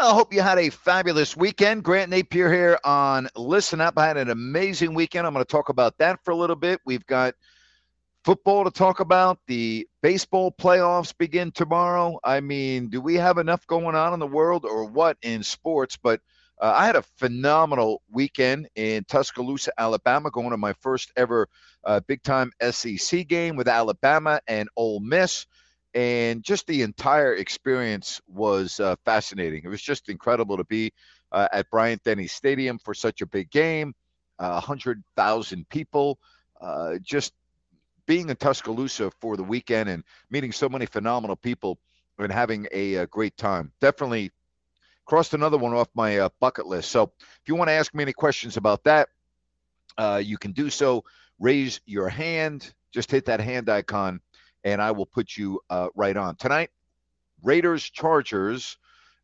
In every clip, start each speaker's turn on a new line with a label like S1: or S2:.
S1: I hope you had a fabulous weekend. Grant Napier here on Listen Up. I had an amazing weekend. I'm going to talk about that for a little bit. We've got football to talk about. The baseball playoffs begin tomorrow. I mean, do we have enough going on in the world or what in sports? But uh, I had a phenomenal weekend in Tuscaloosa, Alabama, going to my first ever uh, big time SEC game with Alabama and Ole Miss and just the entire experience was uh, fascinating. It was just incredible to be uh, at Bryant Denny Stadium for such a big game, uh, 100,000 people. Uh, just being in Tuscaloosa for the weekend and meeting so many phenomenal people and having a, a great time. Definitely crossed another one off my uh, bucket list. So if you want to ask me any questions about that, uh, you can do so. Raise your hand. Just hit that hand icon and I will put you uh, right on. Tonight, Raiders Chargers,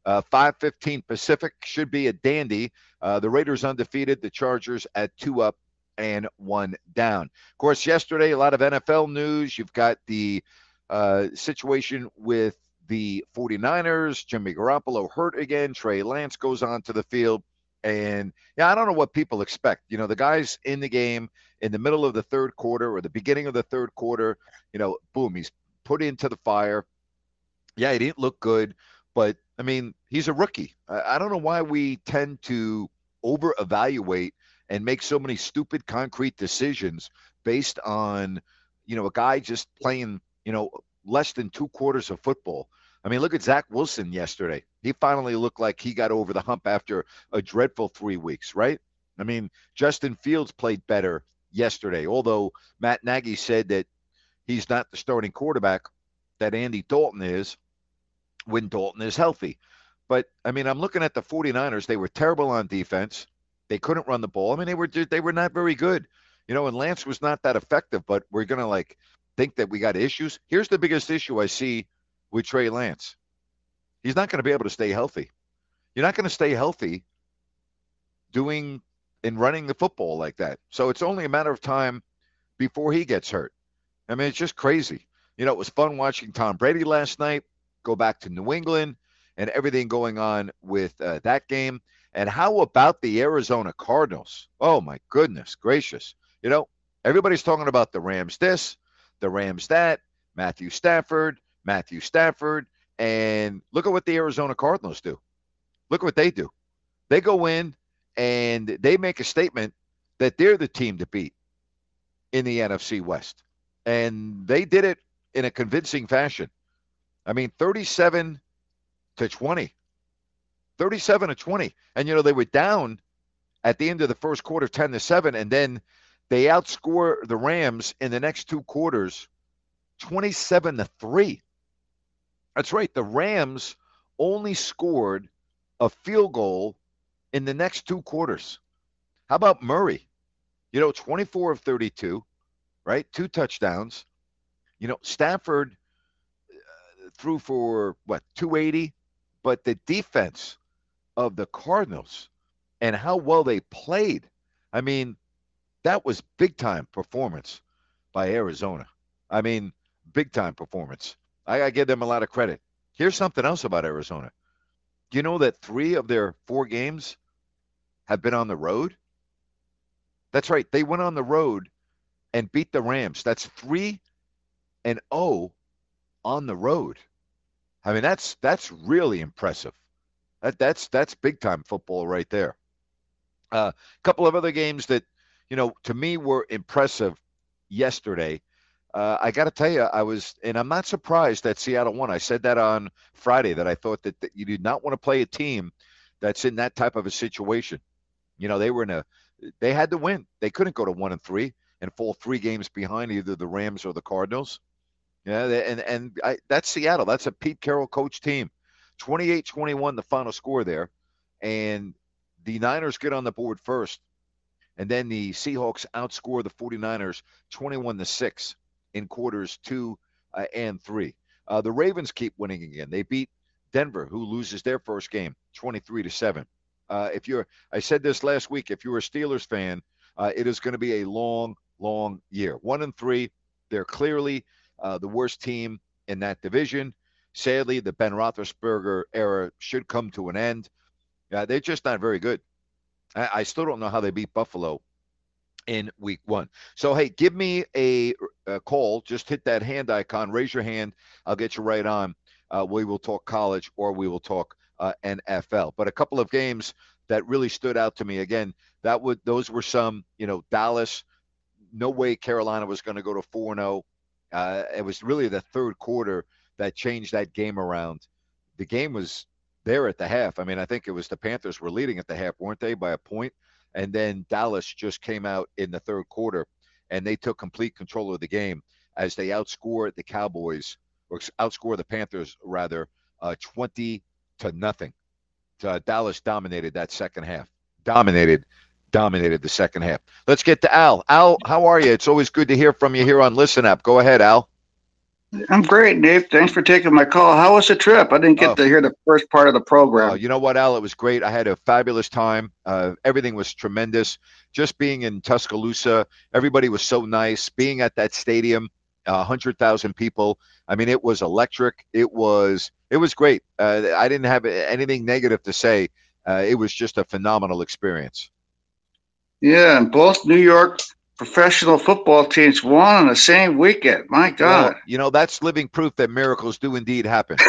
S1: uh, 5:15 Pacific should be a dandy. Uh, the Raiders undefeated, the Chargers at two up and one down. Of course, yesterday a lot of NFL news. You've got the uh, situation with the 49ers. Jimmy Garoppolo hurt again. Trey Lance goes on to the field. And yeah, I don't know what people expect. You know, the guys in the game in the middle of the third quarter or the beginning of the third quarter, you know, boom, he's put into the fire. Yeah, he didn't look good, but I mean, he's a rookie. I, I don't know why we tend to over evaluate and make so many stupid concrete decisions based on, you know, a guy just playing, you know, less than two quarters of football. I mean, look at Zach Wilson yesterday. He finally looked like he got over the hump after a dreadful three weeks, right? I mean, Justin Fields played better yesterday, although Matt Nagy said that he's not the starting quarterback that Andy Dalton is when Dalton is healthy. But I mean, I'm looking at the 49ers. They were terrible on defense. They couldn't run the ball. I mean, they were they were not very good. You know, and Lance was not that effective, but we're going to like think that we got issues. Here's the biggest issue I see with Trey Lance. He's not going to be able to stay healthy. You're not going to stay healthy doing and running the football like that. So it's only a matter of time before he gets hurt. I mean, it's just crazy. You know, it was fun watching Tom Brady last night go back to New England and everything going on with uh, that game. And how about the Arizona Cardinals? Oh, my goodness gracious. You know, everybody's talking about the Rams this, the Rams that, Matthew Stafford, Matthew Stafford. And look at what the Arizona Cardinals do. Look at what they do. They go in and they make a statement that they're the team to beat in the NFC West. And they did it in a convincing fashion. I mean, 37 to 20. 37 to 20. And, you know, they were down at the end of the first quarter 10 to 7. And then they outscore the Rams in the next two quarters 27 to 3. That's right. The Rams only scored a field goal in the next two quarters. How about Murray? You know, 24 of 32, right? Two touchdowns. You know, Stafford uh, threw for what, 280? But the defense of the Cardinals and how well they played. I mean, that was big time performance by Arizona. I mean, big time performance. I to give them a lot of credit. Here's something else about Arizona. Do you know that three of their four games have been on the road? That's right. They went on the road and beat the Rams. That's three and oh on the road. I mean, that's that's really impressive. That that's that's big time football right there. A uh, couple of other games that you know to me were impressive yesterday. Uh, I got to tell you, I was, and I'm not surprised that Seattle won. I said that on Friday that I thought that, that you did not want to play a team that's in that type of a situation. You know, they were in a, they had to win. They couldn't go to one and three and fall three games behind either the Rams or the Cardinals. Yeah, and and I, that's Seattle. That's a Pete Carroll coach team. 28-21 the final score there, and the Niners get on the board first, and then the Seahawks outscore the 49ers 21 to six in quarters two uh, and three. Uh, the Ravens keep winning again. They beat Denver, who loses their first game 23 to seven. Uh, if you're, I said this last week. If you're a Steelers fan, uh, it is going to be a long, long year. One and three. They're clearly uh, the worst team in that division. Sadly, the Ben Roethlisberger era should come to an end. Uh, they're just not very good. I, I still don't know how they beat Buffalo in week one. So, hey, give me a, a, call. Just hit that hand icon, raise your hand. I'll get you right on. Uh, we will talk college or we will talk NFL. But a couple of games that really stood out to me. Again, that would those were some, you know, Dallas. No way Carolina was going to go to 4 0. Uh, it was really the third quarter that changed that game around. The game was there at the half. I mean, I think it was the Panthers were leading at the half, weren't they, by a point? And then Dallas just came out in the third quarter and they took complete control of the game as they outscored the Cowboys or outscored the Panthers rather uh, 20 to nothing. Uh, Dallas dominated that second half. Dominated, dominated the second half. Let's get to Al. Al, how are you? It's always good to hear from you here on Listen Up. Go ahead, Al.
S2: I'm great, Dave. Thanks for taking my call. How was the trip? I didn't get oh. to hear the first part of the program. Uh,
S1: you know what, Al? It was great. I had a fabulous time. Uh, everything was tremendous. Just being in Tuscaloosa, everybody was so nice. Being at that stadium, uh, hundred thousand people. I mean, it was electric. It was it was great. Uh, I didn't have anything negative to say. Uh, it was just a phenomenal experience.
S2: Yeah, and both New York professional football teams won on the same weekend. My God. Well,
S1: you know, that's living proof that miracles do indeed happen.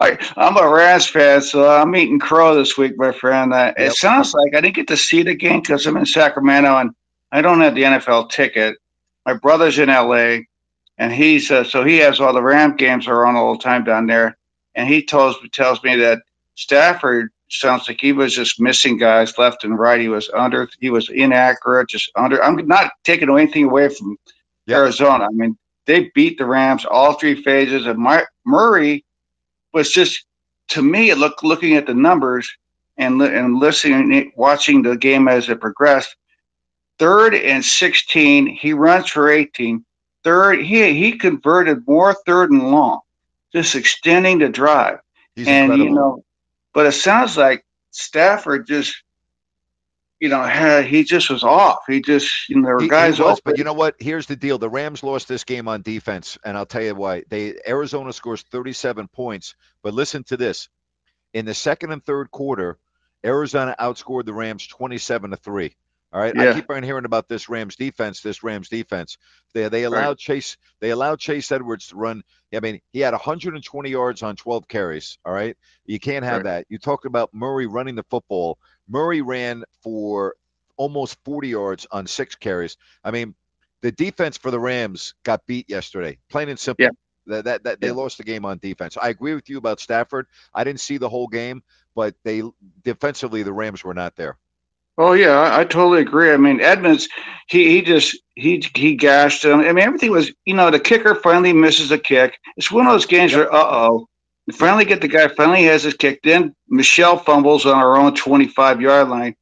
S2: I, am a Rams fan, so I'm eating crow this week, my friend. Uh, yep. It sounds like I didn't get to see the game because I'm in Sacramento and I don't have the NFL ticket. My brother's in LA, and he's uh, so he has all the Ram games are on all the time down there. And he tells tells me that Stafford sounds like he was just missing guys left and right. He was under, he was inaccurate, just under. I'm not taking anything away from yep. Arizona. I mean, they beat the Rams all three phases, and My, Murray was just to me. Look, looking at the numbers and and listening, watching the game as it progressed. Third and 16, he runs for 18. Third, he he converted more third and long, just extending the drive. He's and incredible. you know, but it sounds like Stafford just, you know, had, he just was off. He just, you know, there were he, guys he was,
S1: But you know what? Here's the deal: the Rams lost this game on defense, and I'll tell you why. They Arizona scores 37 points, but listen to this: in the second and third quarter, Arizona outscored the Rams 27 to three. All right. Yeah. I keep on hearing about this Rams defense, this Rams defense. They they allowed right. Chase they allowed Chase Edmonds to run. I mean, he had 120 yards on 12 carries. All right. You can't have right. that. You talked about Murray running the football. Murray ran for almost 40 yards on six carries. I mean, the defense for the Rams got beat yesterday. Plain and simple. Yeah. That, that, that they yeah. lost the game on defense. I agree with you about Stafford. I didn't see the whole game, but they defensively the Rams were not there.
S2: Oh yeah, I, totally agree. I mean, Edmonds, he he just he he gashed him. I mean, everything was you know the kicker finally misses a kick. It's one of those games yep. where uh oh, finally get the guy finally has his kick. Then Michel fumbles on our own twenty five yard line.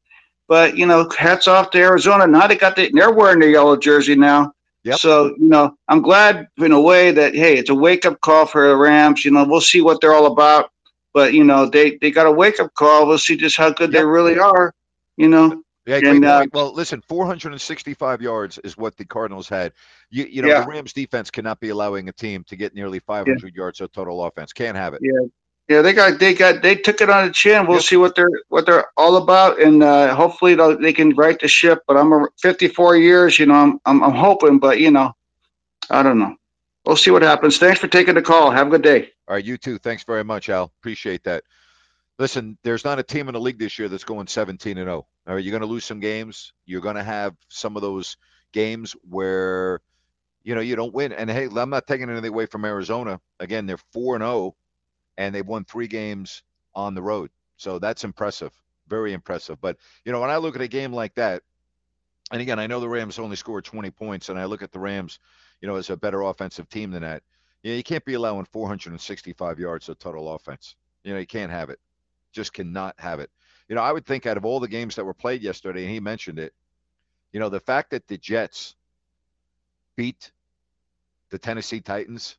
S2: But you know, hats off to Arizona. Now they got the they're wearing the yellow jersey now. Yep. So you know, I'm glad in a way that hey, it's a wake up call for the Rams. You know, we'll see what they're all about. But you know, they they got a wake up call. We'll see just how good yep. they really are you know.
S1: Yeah, and, uh, well, listen, 465 yards is what the Cardinals had. You, you know, yeah. the Rams defense cannot be allowing a team to get nearly 500 yeah. yards of total offense. Can't have it.
S2: Yeah, yeah, they got they got they took it on the chin. We'll yep. see what they're what they're all about, and uh, hopefully they can right the ship. But I'm a 54 years, you know, I'm I'm, I'm hoping, but you know, I don't know. we'll see what happens. Thanks for taking the call. Have a good day.
S1: All right, you too. Thanks very much, Al. Appreciate that. Listen, there's not a team in the league this year that's going 17 and 0. All right, you're going to lose some games. You're going to have some of those games where you know you don't win. And hey, I'm not taking anything away from Arizona. Again, they're 4 and 0 and they've won 3 games on the road. So that's impressive. Very impressive. But, you know, when I look at a game like that, and again, I know the Rams only scored 20 points, and I look at the Rams, you know, as a better offensive team than that. Yeah, you can't be allowing 465 yards of total offense. You know, you can't have it. Just cannot have it. You know, I would think out of all the games that were played yesterday, and he mentioned it, you know, the fact that the Jets beat the Tennessee Titans,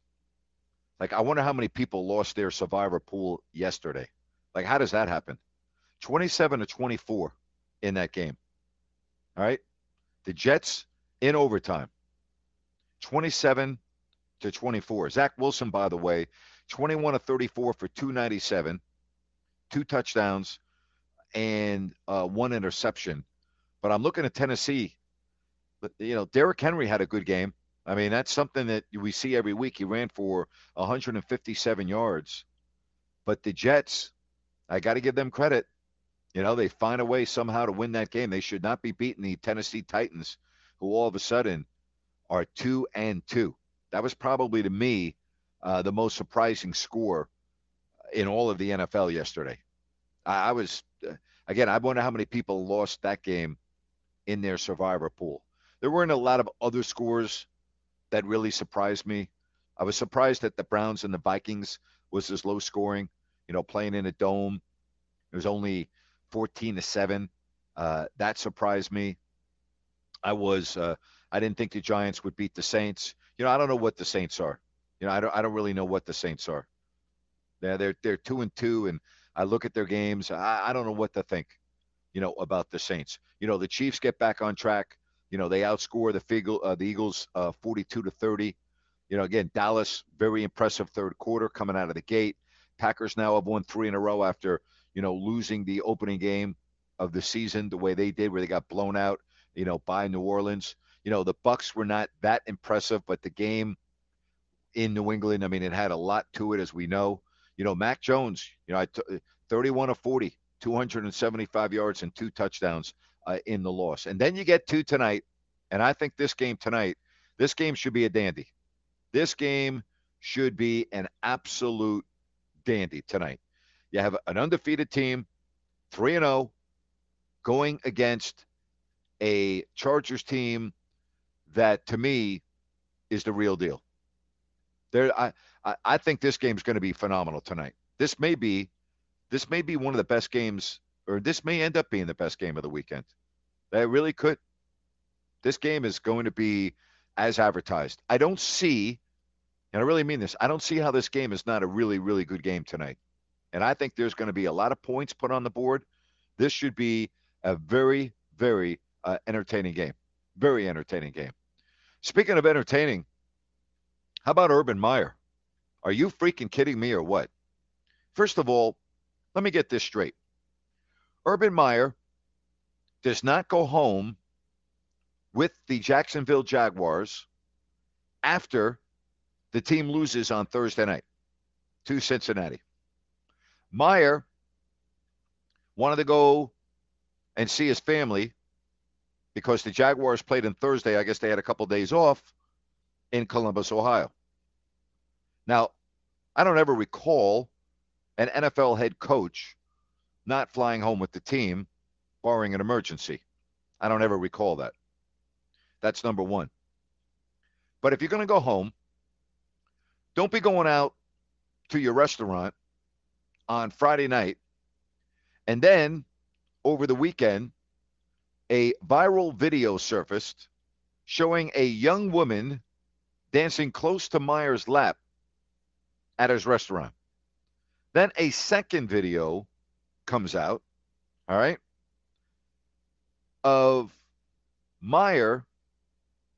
S1: like, I wonder how many people lost their survivor pool yesterday. Like, how does that happen? 27 to 24 in that game. All right. The Jets in overtime, 27 to 24. Zach Wilson, by the way, 21 to 34 for 297, two touchdowns, and uh, one interception. But I'm looking at Tennessee. You know, Derrick Henry had a good game. I mean, that's something that we see every week. He ran for 157 yards. But the Jets, I got to give them credit. You know, they find a way somehow to win that game. They should not be beating the Tennessee Titans, who all of a sudden are two and two. That was probably to me uh, the most surprising score in all of the NFL yesterday. I, I was, uh, again, I wonder how many people lost that game in their survivor pool. There weren't a lot of other scores that really surprised me. I was surprised that the Browns and the Vikings was as low scoring. You know, playing in a dome. It was only 14 to 7. Uh, that surprised me. I was uh, I didn't think the Giants would beat the Saints. You know, I don't know what the Saints are. You know, I don't I don't really know what the Saints are. Yeah, they're they're two and two, and I look at their games. I, I don't know what to think. You know about the Saints. You know, the Chiefs get back on track. You know, they outscore the Figel, uh, the Eagles uh, 42 to 30. You know, again, Dallas very impressive third quarter coming out of the gate. Packers now have won three in a row after you know, losing the opening game of the season the way they did, where they got blown out, you know, by New Orleans. You know, the Bucks were not that impressive, but the game in New England, I mean, it had a lot to it, as we know. You know, Mac Jones, you know, I t- 31 of 40, 275 yards and two touchdowns uh, in the loss. And then you get two tonight, and I think this game tonight, this game should be a dandy. This game should be an absolute dandy tonight. You have an undefeated team, 3 and 0, going against a Chargers team that to me is the real deal. There I I, I think this game is going to be phenomenal tonight. This may be this may be one of the best games or this may end up being the best game of the weekend. That really could. This game is going to be as advertised. I don't see and I really mean this. I don't see how this game is not a really, really good game tonight. And I think there's going to be a lot of points put on the board. This should be a very, very uh, entertaining game. Very entertaining game. Speaking of entertaining, how about Urban Meyer? Are you freaking kidding me or what? First of all, let me get this straight. Urban Meyer does not go home with the Jacksonville Jaguars after the team loses on Thursday night to Cincinnati. Meyer wanted to go and see his family because the Jaguars played on Thursday. I guess they had a couple days off in Columbus, Ohio. Now, I don't ever recall an NFL head coach not flying home with the team, barring an emergency. I don't ever recall that. That's number one. But if you're going to go home, don't be going out to your restaurant on Friday night. And then over the weekend, a viral video surfaced showing a young woman dancing close to Meyer's lap at his restaurant. Then a second video comes out, all right, of Meyer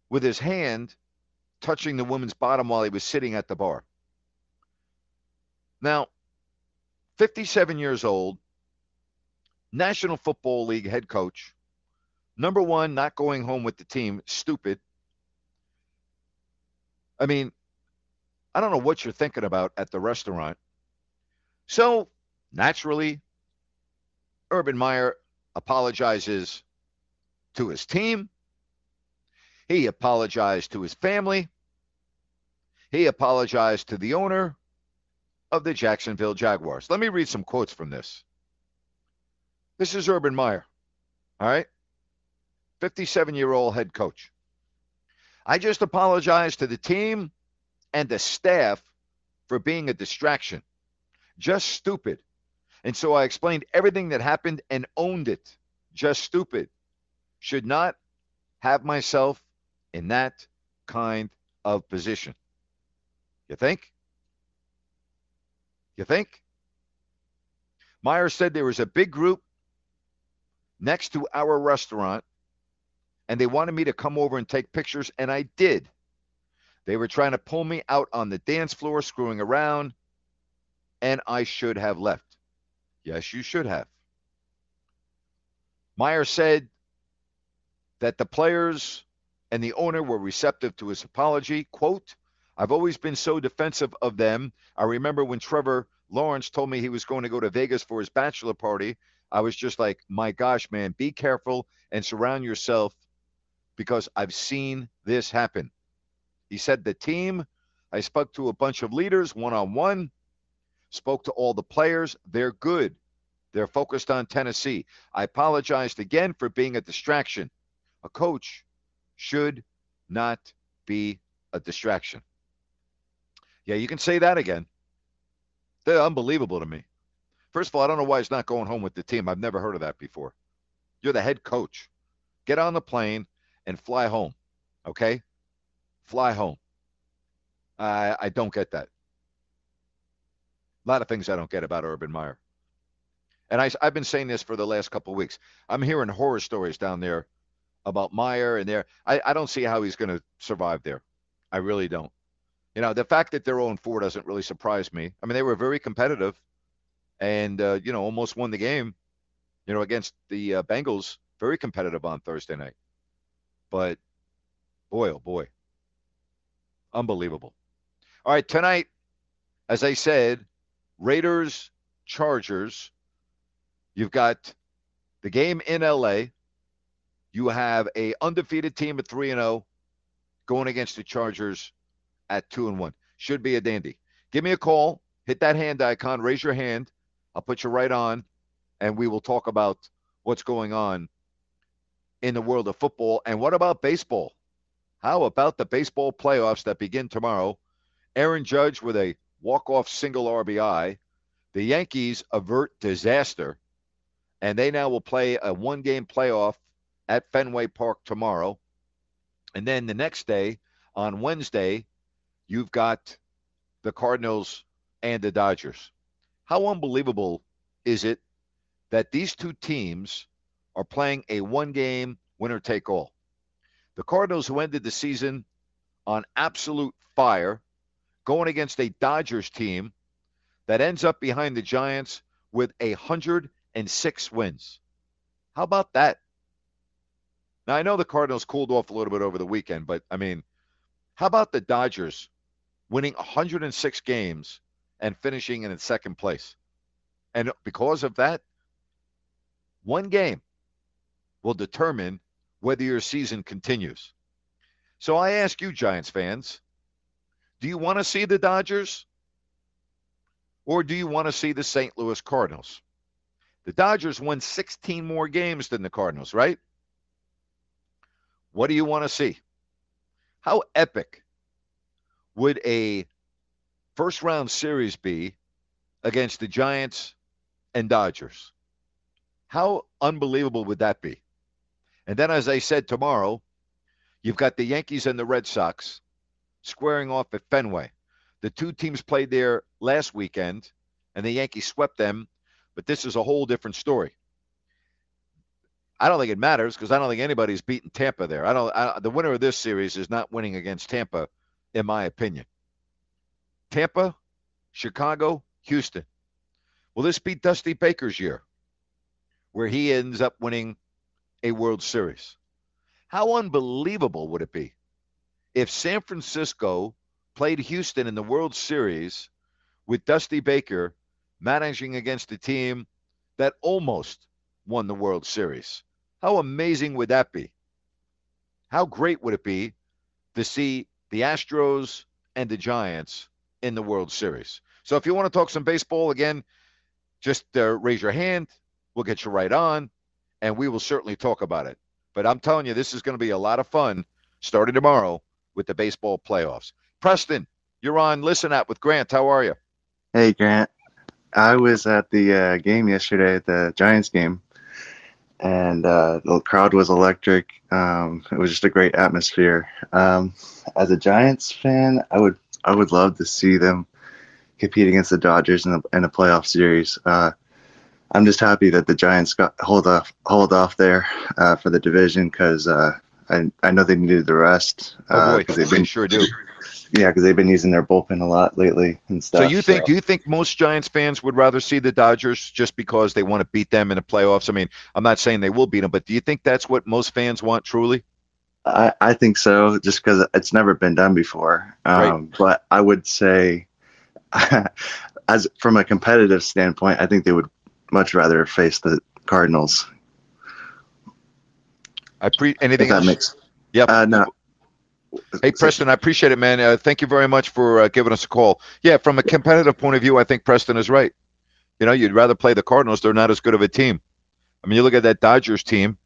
S1: with his hand touching the woman's bottom while he was sitting at the bar. Now, 57 years old, National Football League head coach. Number one, not going home with the team. Stupid. I mean, I don't know what you're thinking about at the restaurant. So, naturally, Urban Meyer apologizes to his team. He apologized to his family. He apologized to the owner of the Jacksonville Jaguars. Let me read some quotes from this. This is Urban Meyer, all right? 57 year old head coach. I just apologize to the team and the staff for being a distraction. Just stupid. And so I explained everything that happened and owned it. Just stupid. Should not have myself in that kind of position. You think? You think? Meyer said there was a big group next to our restaurant and they wanted me to come over and take pictures, and I did. They were trying to pull me out on the dance floor, screwing around, and I should have left. Yes, you should have. Meyer said that the players and the owner were receptive to his apology. Quote, I've always been so defensive of them. I remember when Trevor Lawrence told me he was going to go to Vegas for his bachelor party. I was just like, my gosh, man, be careful and surround yourself because I've seen this happen. He said the team, I spoke to a bunch of leaders one on one, spoke to all the players. They're good. They're focused on Tennessee. I apologized again for being a distraction. A coach should not be a distraction. Yeah, you can say that again. They're unbelievable to me. First of all, I don't know why he's not going home with the team. I've never heard of that before. You're the head coach. Get on the plane and fly home. Okay? Fly home. I I don't get that. A lot of things I don't get about Urban Meyer. And I, I've been saying this for the last couple of weeks. I'm hearing horror stories down there about Meyer and there. I, I don't see how he's going to survive there. I really don't. You know, the fact that they're 0 4 doesn't really surprise me. I mean, they were very competitive and, uh, you know, almost won the game, you know, against the uh, Bengals. Very competitive on Thursday night. But boy, oh boy, unbelievable. All right, tonight, as I said, Raiders, Chargers. You've got the game in LA. You have a undefeated team at 3 and 0 going against the Chargers at 2 and 1. Should be a dandy. Give me a call, hit that hand icon, raise your hand. I'll put you right on and we will talk about what's going on in the world of football. And what about baseball? How about the baseball playoffs that begin tomorrow? Aaron Judge with a walk-off single RBI. The Yankees avert disaster, and they now will play a one-game playoff at Fenway Park tomorrow. And then the next day, on Wednesday, you've got the Cardinals and the Dodgers. How unbelievable is it that these two teams are playing a one game winner take all. The Cardinals, who ended the season on absolute fire, going against a Dodgers team that ends up behind the Giants with a 106 wins. How about that? Now, I know the Cardinals cooled off a little bit over the weekend, but I mean, how about the Dodgers winning 106 games and finishing in second place? And because of that, one game will determine whether your season continues. So I ask you, Giants fans, do you want to see the Dodgers or do you want to see the St. Louis Cardinals? The Dodgers won 16 more games than the Cardinals, right? What do you want to see? How epic would a first round series be against the Giants and Dodgers? How unbelievable would that be? And then, as I said, tomorrow, you've got the Yankees and the Red Sox squaring off at Fenway. The two teams played there last weekend, and the Yankees swept them, but this is a whole different story. I don't think it matters because I don't think anybody's beaten Tampa there. I don't. I, the winner of this series is not winning against Tampa, in my opinion. Tampa, Chicago, Houston. Will this be Dusty Baker's year, where he ends up winning a World Series? How unbelievable would it be if San Francisco played Houston in the World Series with Dusty Baker managing against a team that almost won the World Series. How amazing would that be? How great would it be to see the Astros and the Giants in the World Series? So if you want to talk some baseball again, just uh, raise your hand. We'll get you right on, and we will certainly talk about it. But I'm telling you, this is going to be a lot of fun starting tomorrow with the baseball playoffs. Preston, you're on Listen Up with Grant. How are you?
S3: Hey, Grant. I was at the uh, game yesterday, the Giants game, and uh, the crowd was electric. Um, it was just a great atmosphere. Um, as a Giants fan, I would I would love to see them compete against the Dodgers in a, in playoff series. Uh, I'm just happy that the Giants got hold off hold off there uh, for the division because uh, I I know they needed the rest.
S1: Oh boy,
S3: because they've
S1: they
S3: been
S1: sure do.
S3: yeah because they've been using their bullpen a lot lately and stuff.
S1: So you think do you think most Giants fans would rather see the Dodgers just because they want to beat them in the playoffs? I mean, I'm not saying they will beat them, but do you think that's what most fans want truly?
S3: I, I think so, just because it's never been done before. Um, But I would say, as from a competitive standpoint, I think they would much rather face the Cardinals.
S1: I pre anything
S3: that
S1: else?
S3: makes.
S1: Yep.
S3: Uh, no.
S1: Hey, Preston, I appreciate it, man. Uh, thank you very much for uh, giving us a call. Yeah, from a competitive point of view, I think Preston is right. You know, you'd rather play the Cardinals. They're not as good of a team. I mean, you look at that Dodgers team.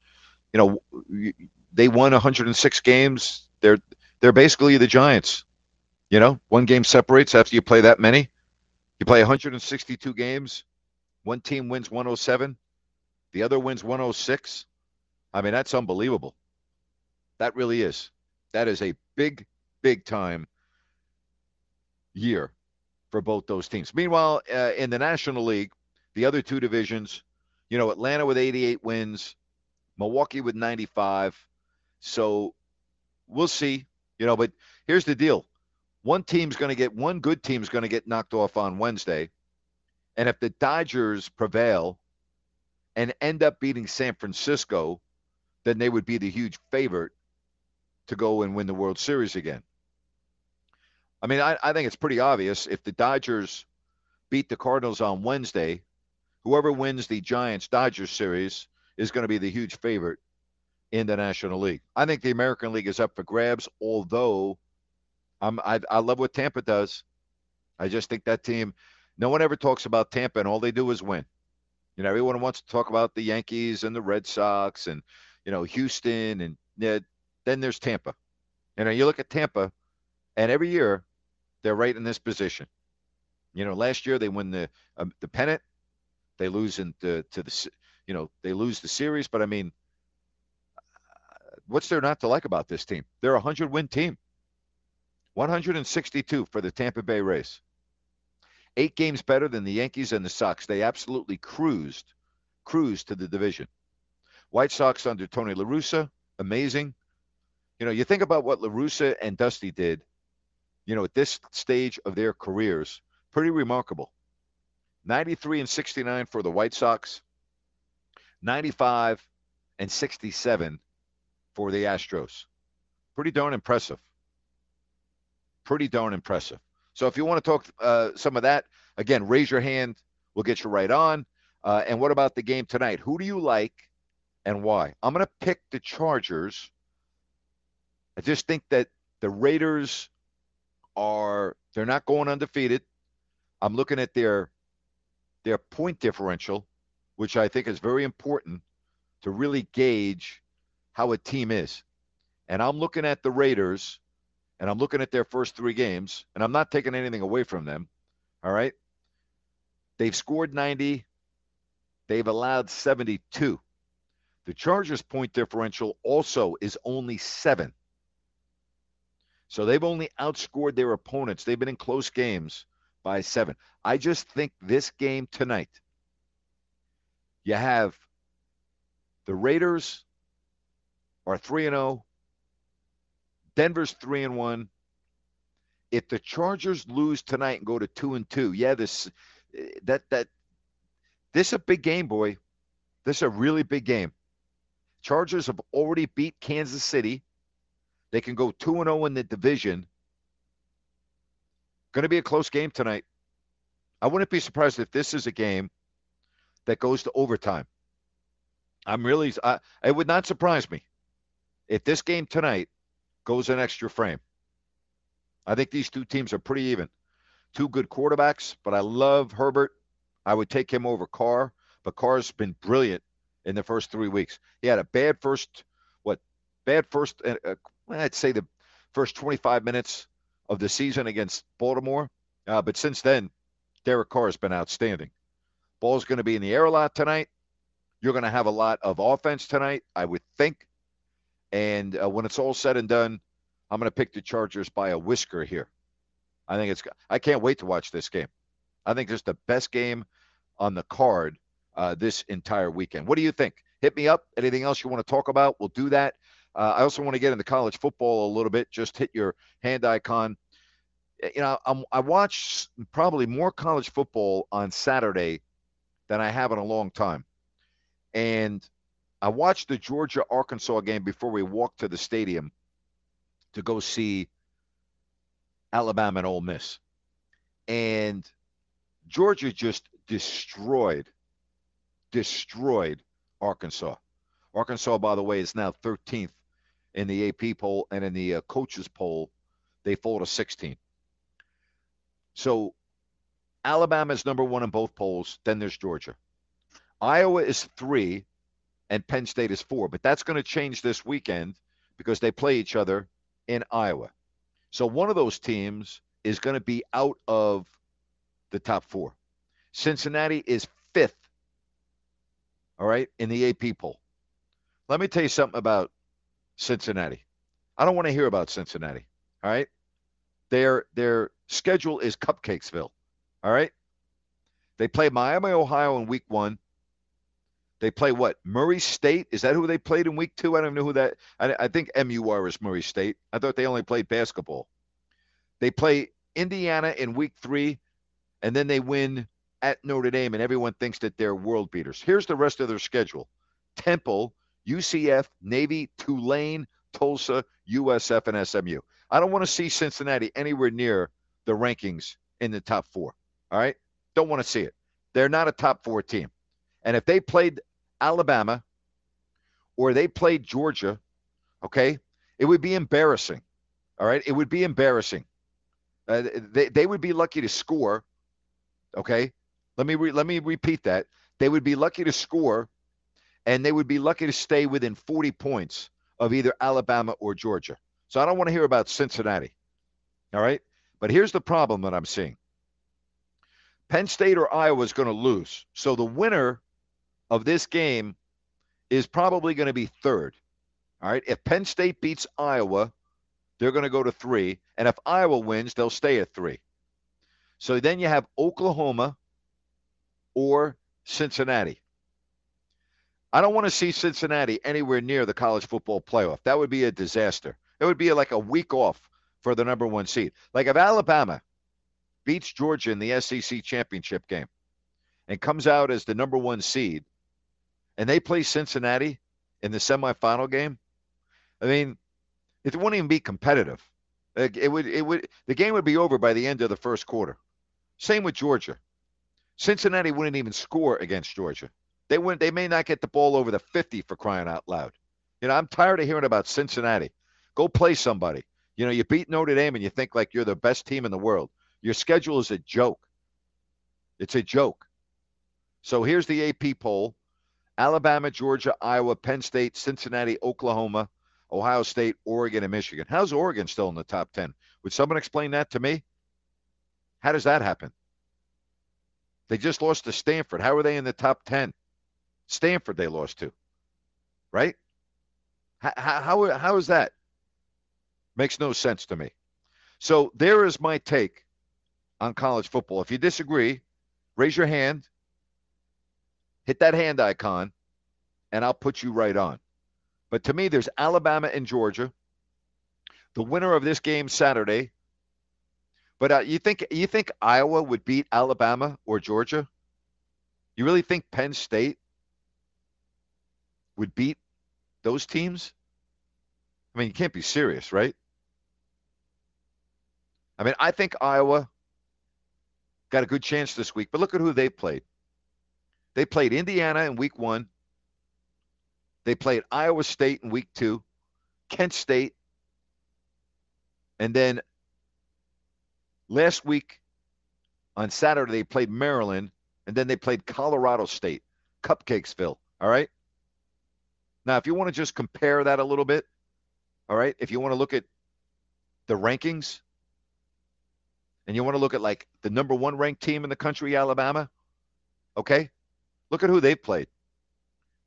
S1: You know, they won 106 games. They're they're basically the Giants. You know, one game separates after you play that many. You play 162 games. One team wins 107. The other wins 106. I mean, that's unbelievable. That really is. That is a big, big time year for both those teams. Meanwhile, uh, in the National League, the other two divisions, you know, Atlanta with 88 wins, Milwaukee with 95. So we'll see, you know, but here's the deal. One team's going to get one good team's going to get knocked off on Wednesday. And if the Dodgers prevail and end up beating San Francisco, then they would be the huge favorite to go and win the World Series again. I mean, I, I think it's pretty obvious. If the Dodgers beat the Cardinals on Wednesday, whoever wins the Giants Dodgers series is going to be the huge favorite in the National League. I think the American League is up for grabs, although I'm, I, I love what Tampa does. I just think that team, no one ever talks about Tampa, and all they do is win. You know, everyone wants to talk about the Yankees and the Red Sox and, you know, Houston, and yeah, then there's Tampa. You know, you look at Tampa, and every year they're right in this position. You know, last year they win the um, the pennant, they lose in the, to the, you know, they lose the series. But I mean, what's there not to like about this team? They're a hundred win team. 162 for the Tampa Bay Rays. Eight games better than the Yankees and the Sox. They absolutely cruised, cruised to the division. White Sox under Tony La Russa, amazing. You know, you think about what La Russa and Dusty did, you know, at this stage of their careers, pretty remarkable. 93 and 69 for the White Sox, 95 and 67 for the Astros. Pretty darn impressive. Pretty darn impressive. So if you want to talk uh, some of that, again, raise your hand. We'll get you right on. Uh, and what about the game tonight? Who do you like and why? I'm going to pick the Chargers. I just think that the Raiders are they're not going undefeated. I'm looking at their their point differential, which I think is very important to really gauge how a team is. And I'm looking at the Raiders and I'm looking at their first 3 games and I'm not taking anything away from them. All right? They've scored 90. They've allowed 72. The Chargers' point differential also is only seven. So they've only outscored their opponents. They've been in close games by seven. I just think this game tonight, you have the Raiders are 3 and 0. Denver's 3 and 1. If the Chargers lose tonight and go to 2 and 2, yeah, this eh, that that this is a big game, boy. This is a really big game. Chargers have already beat Kansas City. They can go 2 and 0 in the division. Going to be a close game tonight. I wouldn't be surprised if this is a game that goes to overtime. I'm really, I, it would not surprise me if this game tonight goes an extra frame. I think these two teams are pretty even. Two good quarterbacks, but I love Herbert. I would take him over Carr, but Carr's been brilliant in the first three weeks. He had a bad first, what, bad first, uh, uh I'd say the first 25 minutes of the season against Baltimore. Uh, but since then, Derek Carr has been outstanding. Ball's going to be in the air a lot tonight. You're going to have a lot of offense tonight, I would think. And uh, when it's all said and done, I'm going to pick the Chargers by a whisker here. I think it's. I can't wait to watch this game. I think it's the best game on the card uh, this entire weekend. What do you think? Hit me up. Anything else you want to talk about? We'll do that. Uh, I also want to get into college football a little bit. Just hit your hand icon. You know, I'm, I watch probably more college football on Saturday than I have in a long time. And I watched the Georgia Arkansas game before we walked to the stadium to go see Alabama and Ole Miss. And Georgia just destroyed, destroyed Arkansas. Arkansas, by the way, is now 13th in the AP poll and in the uh, coaches poll. They fall to 16. So Alabama is number one in both polls. Then there's Georgia. Iowa is three, and Penn State is four. But that's going to change this weekend because they play each other in Iowa. So one of those teams is going to be out of the top four. Cincinnati is fifth, all right, in the AP poll. Let me tell you something about Cincinnati. I don't want to hear about Cincinnati, all right? Their their schedule is Cupcakesville, all right? They play Miami, Ohio in week one. They play what? Murray State? Is that who they played in week two? I don't know who that. I, I think MUR is Murray State. I thought they only played basketball. They play Indiana in week three, and then they win at Notre Dame, and everyone thinks that they're world beaters. Here's the rest of their schedule Temple, UCF, Navy, Tulane, Tulsa, USF, and SMU. I don't want to see Cincinnati anywhere near the rankings in the top four. All right? Don't want to see it. They're not a top four team. And if they played Alabama or they played Georgia, okay, it would be embarrassing. All right, it would be embarrassing. Uh, they they would be lucky to score. Okay, let me re- let me repeat that. They would be lucky to score, and they would be lucky to stay within 40 points of either Alabama or Georgia. So I don't want to hear about Cincinnati. All right, but here's the problem that I'm seeing. Penn State or Iowa is going to lose. So the winner of this game is probably going to be third. All right. If Penn State beats Iowa, they're going to go to three. And if Iowa wins, they'll stay at three. So then you have Oklahoma or Cincinnati. I don't want to see Cincinnati anywhere near the college football playoff. That would be a disaster. It would be like a week off for the number one seed. Like if Alabama beats Georgia in the SEC championship game and comes out as the number one seed, and they play Cincinnati in the semifinal game, I mean, it wouldn't even be competitive. It would, it would, the game would be over by the end of the first quarter. Same with Georgia. Cincinnati wouldn't even score against Georgia. They wouldn't, they may not get the ball over the 50 for crying out loud. You know, I'm tired of hearing about Cincinnati. Go play somebody. You know, you beat Notre Dame and you think like you're the best team in the world. Your schedule is a joke. It's a joke. So here's the AP poll Alabama, Georgia, Iowa, Penn State, Cincinnati, Oklahoma, Ohio State, Oregon, and Michigan. How's Oregon still in the top 10? Would someone explain that to me? How does that happen? They just lost to Stanford. How are they in the top 10? Stanford they lost to, right? How, how, how is that? Makes no sense to me. So there is my take on college football. If you disagree, raise your hand hit that hand icon, and I'll put you right on. But to me, there's Alabama and Georgia. The winner of this game Saturday. But uh, you think you think Iowa would beat Alabama or Georgia? You really think Penn State would beat those teams? I mean, you can't be serious, right? I mean, I think Iowa got a good chance this week. But look at who they played. They played Indiana in week one. They played Iowa State in week two, Kent State, and then last week on Saturday they played Maryland, and then they played Colorado State, Cupcakesville. All right. Now, if you want to just compare that a little bit, all right, if you want to look at the rankings, and you want to look at like the number one ranked team in the country, Alabama, okay, look at who they played.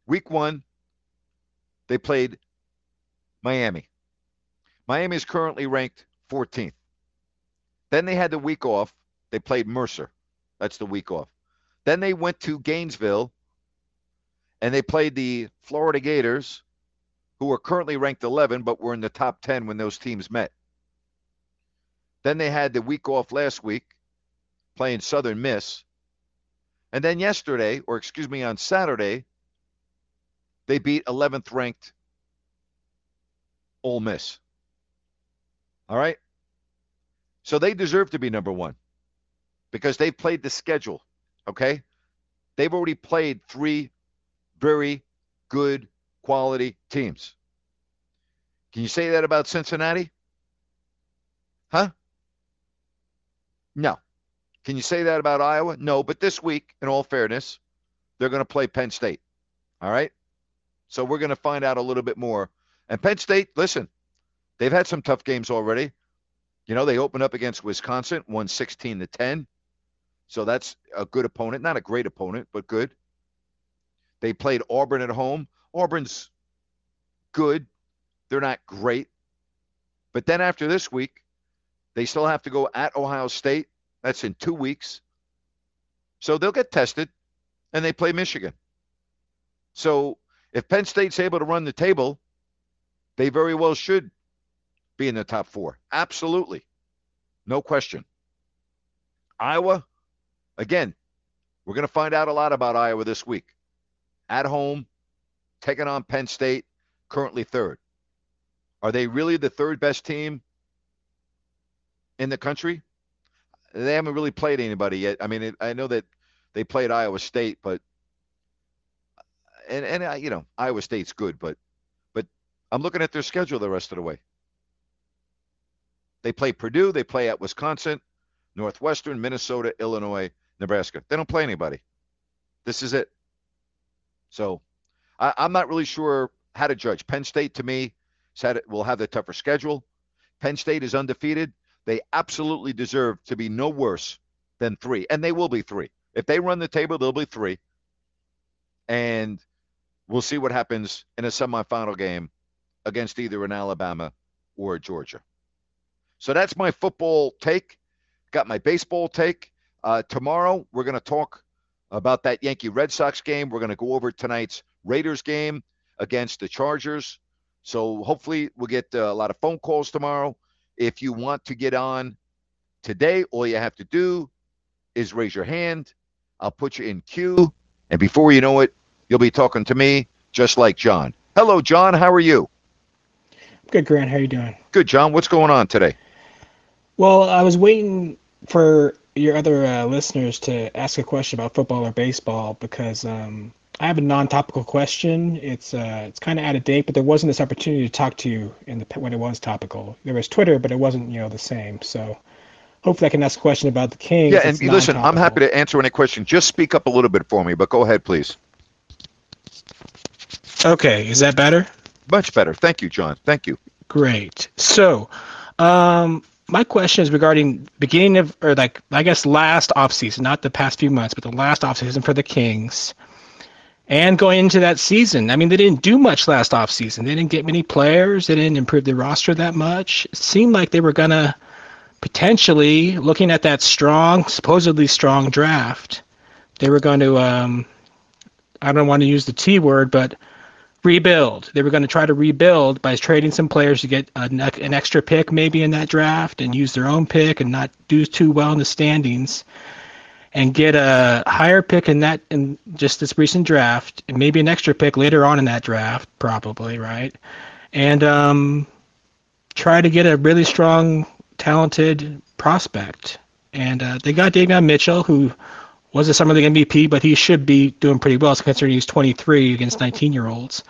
S1: Week one, they played Miami. Miami is currently ranked 14th. Then they had the week off. They played Mercer. That's the week off. Then they went to Gainesville and they played the Florida Gators, who are currently ranked 11, but were in the top 10 when those teams met. Then they had the week off last week playing Southern Miss. And then yesterday, or excuse me, on Saturday, they beat 11th ranked Ole Miss. All right. So they deserve to be number one because they've played the schedule. Okay. They've already played three very good quality teams. Can you say that about Cincinnati? Huh? No. Can you say that about Iowa? No, but this week, in all fairness, they're going to play Penn State. All right? So we're going to find out a little bit more. And Penn State, listen, they've had some tough games already. You know, they opened up against Wisconsin, won 16 to 10. So that's a good opponent. Not a great opponent, but good. They played Auburn at home. Auburn's good. They're not great. But then after this week, they still have to go at Ohio State. That's in two weeks. So they'll get tested and they play Michigan. So if Penn State's able to run the table, they very well should be in the top four. Absolutely. No question. Iowa, again, we're going to find out a lot about Iowa this week. At home, taking on Penn State, currently third. Are they really the third best team in the country? They haven't really played anybody yet. I mean, it, I know that they played Iowa State, but and and you know Iowa State's good, but but I'm looking at their schedule the rest of the way. They play Purdue, they play at Wisconsin, Northwestern, Minnesota, Illinois, Nebraska. They don't play anybody. This is it. So I, am not really sure how to judge. Penn State to me said it will have the tougher schedule. Penn State is undefeated. They absolutely deserve to be no worse than three, and they will be three. If they run the table, they'll be three. And we'll see what happens in a semifinal game against either an Alabama or Georgia. So that's my football take. Got my baseball take. Uh, tomorrow, we're going to talk about that Yankee Red Sox game. We're going to go over tonight's Raiders game against the Chargers. So hopefully, we'll get uh, a lot of phone calls tomorrow. If you want to get on today, all you have to do is raise your hand. I'll put you in queue. And before you know it, you'll be talking to me just like John. Hello, John. How are you?
S4: Good, Grant. How are you doing?
S1: Good, John. What's going on today?
S4: Well, I was waiting for your other uh, listeners to ask a question about football or baseball because um, I have a non-topical question. It's uh, it's kind of out of date, but there wasn't this opportunity to talk to you in the when it was topical. There was Twitter, but it wasn't you know the same. So hopefully, I can ask a question about the Kings.
S1: Yeah, and listen, I'm happy to answer any question. Just speak up a little bit for me, but go ahead, please.
S4: Okay, is that better?
S1: Much better. Thank you, John. Thank you.
S4: Great. So, um, my question is regarding beginning of or like I guess last offseason, not the past few months, but the last offseason for the Kings. And going into that season, I mean, they didn't do much last offseason. They didn't get many players. They didn't improve the roster that much. It seemed like they were going to potentially, looking at that strong, supposedly strong draft, they were going to, um, I don't want to use the T word, but rebuild. They were going to try to rebuild by trading some players to get an, an extra pick maybe in that draft and use their own pick and not do too well in the standings and get a higher pick in that in just this recent draft and maybe an extra pick later on in that draft probably right and um, try to get a really strong talented prospect and uh, they got Davion Mitchell, who was a summer league MVP, but he should be doing pretty well considering he's 23 against 19 year olds.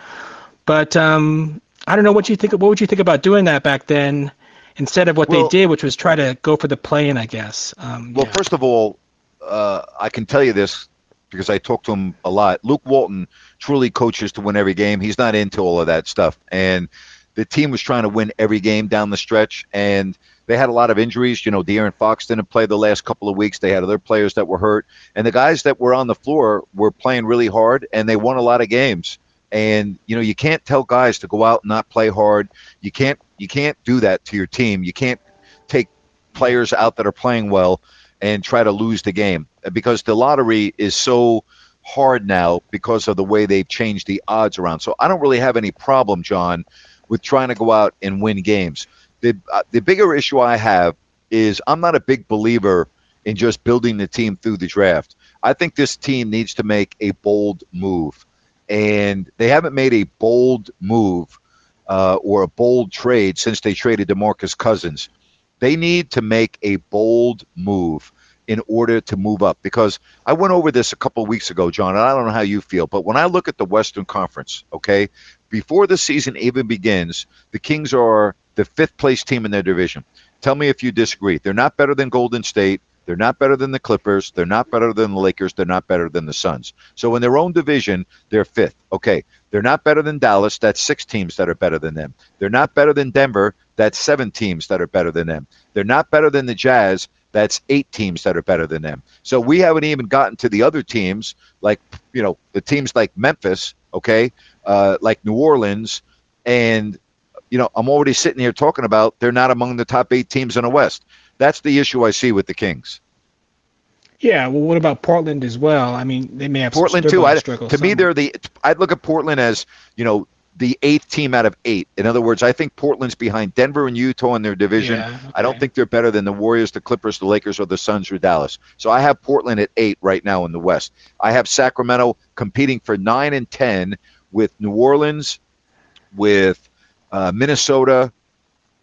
S4: But um, I don't know what you think. What would you think about doing that back then? Instead of what
S1: Well-
S4: they did, which was try to go for the play-in, I guess. Um,
S1: Well,
S4: yeah.
S1: first of all, uh, I can tell you this because I talked to him a lot. Luke Walton truly coaches to win every game. He's not into all of that stuff. And the team was trying to win every game down the stretch, and they had a lot of injuries. You know, De'Aaron Fox didn't play the last couple of weeks. They had other players that were hurt, and the guys that were on the floor were playing really hard, and they won a lot of games. And you know, you can't tell guys to go out and not play hard. You can't you can't do that to your team. You can't take players out that are playing well and try to lose the game because the lottery is so hard now because of the way they've changed the odds around. So I don't really have any problem, John, with trying to go out and win games. The uh, the bigger issue I have is I'm not a big believer in just building the team through the draft. I think this team needs to make a bold move, and they haven't made a bold move uh, or a bold trade since they traded DeMarcus Cousins. They need to make a bold move in order to move up because I went over this a couple weeks ago, John, and I don't know how you feel, but when I look at the Western Conference, okay, before the season even begins, the Kings are the fifth place team in their division. Tell me if you disagree. They're not better than Golden State. They're not better than the Clippers. They're not better than the Lakers. They're not better than the Suns. So in their own division, they're fifth. Okay. They're not better than Dallas. That's six teams that are better than them. They're not better than Denver. That's seven teams that are better than them. They're not better than the Jazz. That's eight teams that are better than them. So we haven't even gotten to the other teams, like, you know, the teams like Memphis, okay, uh, like New Orleans. And, you know, I'm already sitting here talking about they're not among the top eight teams in the West. That's the issue I see with the Kings.
S4: yeah. Well, what about Portland as well? I mean, they may have
S1: Portland too. I, to me, they're the. I'd look at Portland as you know the eighth team out of eight. In other words, I think Portland's behind Denver and Utah in their division.
S4: Yeah,
S1: I don't think they're better than the Warriors, the Clippers, the Lakers, or the Suns or Dallas. So I have Portland at eight right now in the West. I have Sacramento competing for nine and ten with New Orleans, with uh, Minnesota,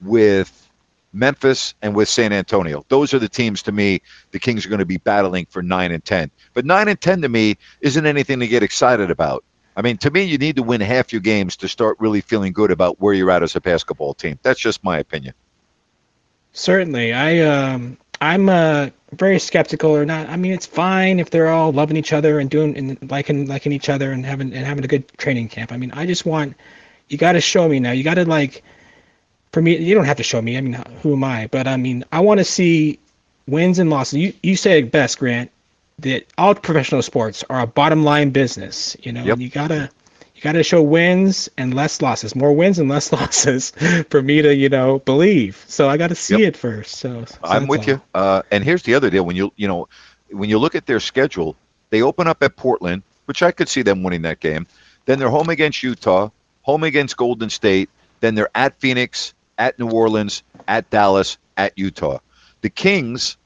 S1: with Memphis, and with San Antonio. Those are the teams to me the Kings are going to be battling for nine and ten. But nine and ten to me isn't anything to get excited about. I mean, to me, you need to win half your games to start really feeling good about where you're at as a basketball team. That's just my opinion.
S4: Certainly, I um, I'm uh, very skeptical or not. I mean, it's fine if they're all loving each other and doing and liking liking each other and having and having a good training camp. I mean, I just want you got to show me now. You got to like for me. You don't have to show me. I mean, who am I? But I mean, I want to see wins and losses. You you said it best, Grant. That all professional sports are a bottom line business. You know,
S1: Yep.
S4: and you gotta you got to show wins and less losses, more wins and less losses for me to, you know, believe. So I got to see
S1: Yep.
S4: it first. So, so
S1: I'm with
S4: all.
S1: you. Uh, and here's the other deal: when you you know when you look at their schedule, they open up at Portland, which I could see them winning that game. Then they're home against Utah, home against Golden State. Then they're at Phoenix, at New Orleans, at Dallas, at Utah. The Kings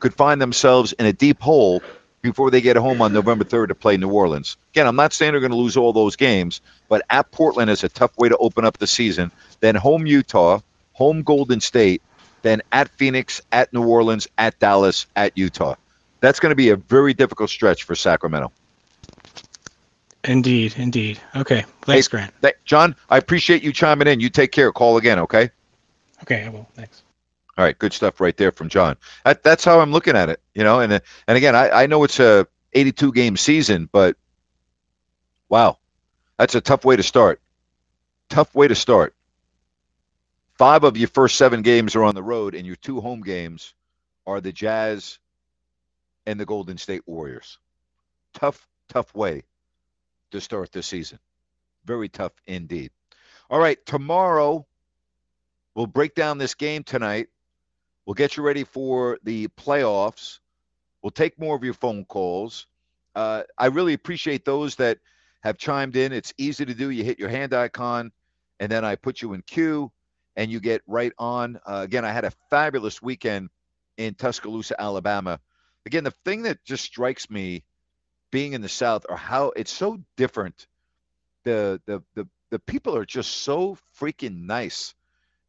S1: could find themselves in a deep hole before they get home on November 3rd to play New Orleans. Again, I'm not saying they're going to lose all those games, but at Portland is a tough way to open up the season. Then home Utah, home Golden State, then at Phoenix, at New Orleans, at Dallas, at Utah. That's going to be a very difficult stretch for Sacramento.
S4: Indeed, indeed. Okay. Thanks, Grant.
S1: Th- John, I appreciate you chiming in. You take care. Call again, okay?
S4: Okay, I will. Thanks.
S1: All right, good stuff right there from John. That, that's how I'm looking at it, you know. And and again, I, I know it's a 82 game season, but wow, that's a tough way to start. Tough way to start. Five of your first seven games are on the road, and your two home games are the Jazz and the Golden State Warriors. Tough, tough way to start this season. Very tough indeed. All right, tomorrow we'll break down this game tonight. We'll get you ready for the playoffs. We'll take more of your phone calls. Uh, I really appreciate those that have chimed in. It's easy to do. You hit your hand icon, and then I put you in queue, and you get right on. Uh, again, I had a fabulous weekend in Tuscaloosa, Alabama. Again, the thing that just strikes me being in the South or how it's so different. The the the the people are just so freaking nice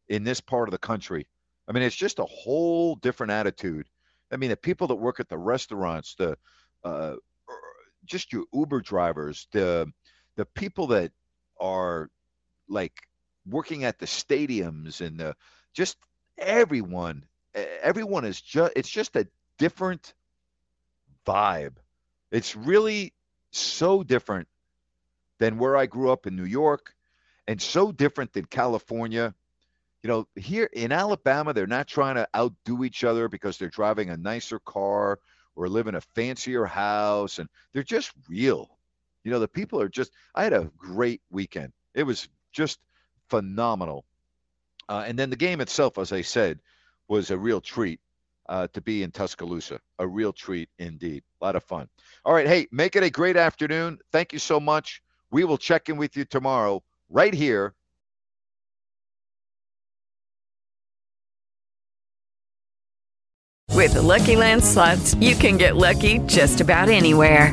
S1: in this part of the country. I mean, it's just a whole different attitude I mean, the people that work at the restaurants, the uh, just your Uber drivers, the the people that are like working at the stadiums and the just everyone everyone is just it's just a different vibe it's really so different than where i grew up in new york and so different than california. You know here in alabama they're not trying to outdo each other because they're driving a nicer car or live in a fancier house and they're just real. You know the people are just i had a great weekend. It was just phenomenal. Uh, and then the game itself, as I said, was a real treat uh, to be in Tuscaloosa. A real treat indeed. A lot of fun. All right. Hey, make it a great afternoon. Thank you so much. We will check in with you tomorrow, right here.
S5: With the Lucky Land slots, you can get lucky just about anywhere.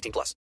S6: 18 plus.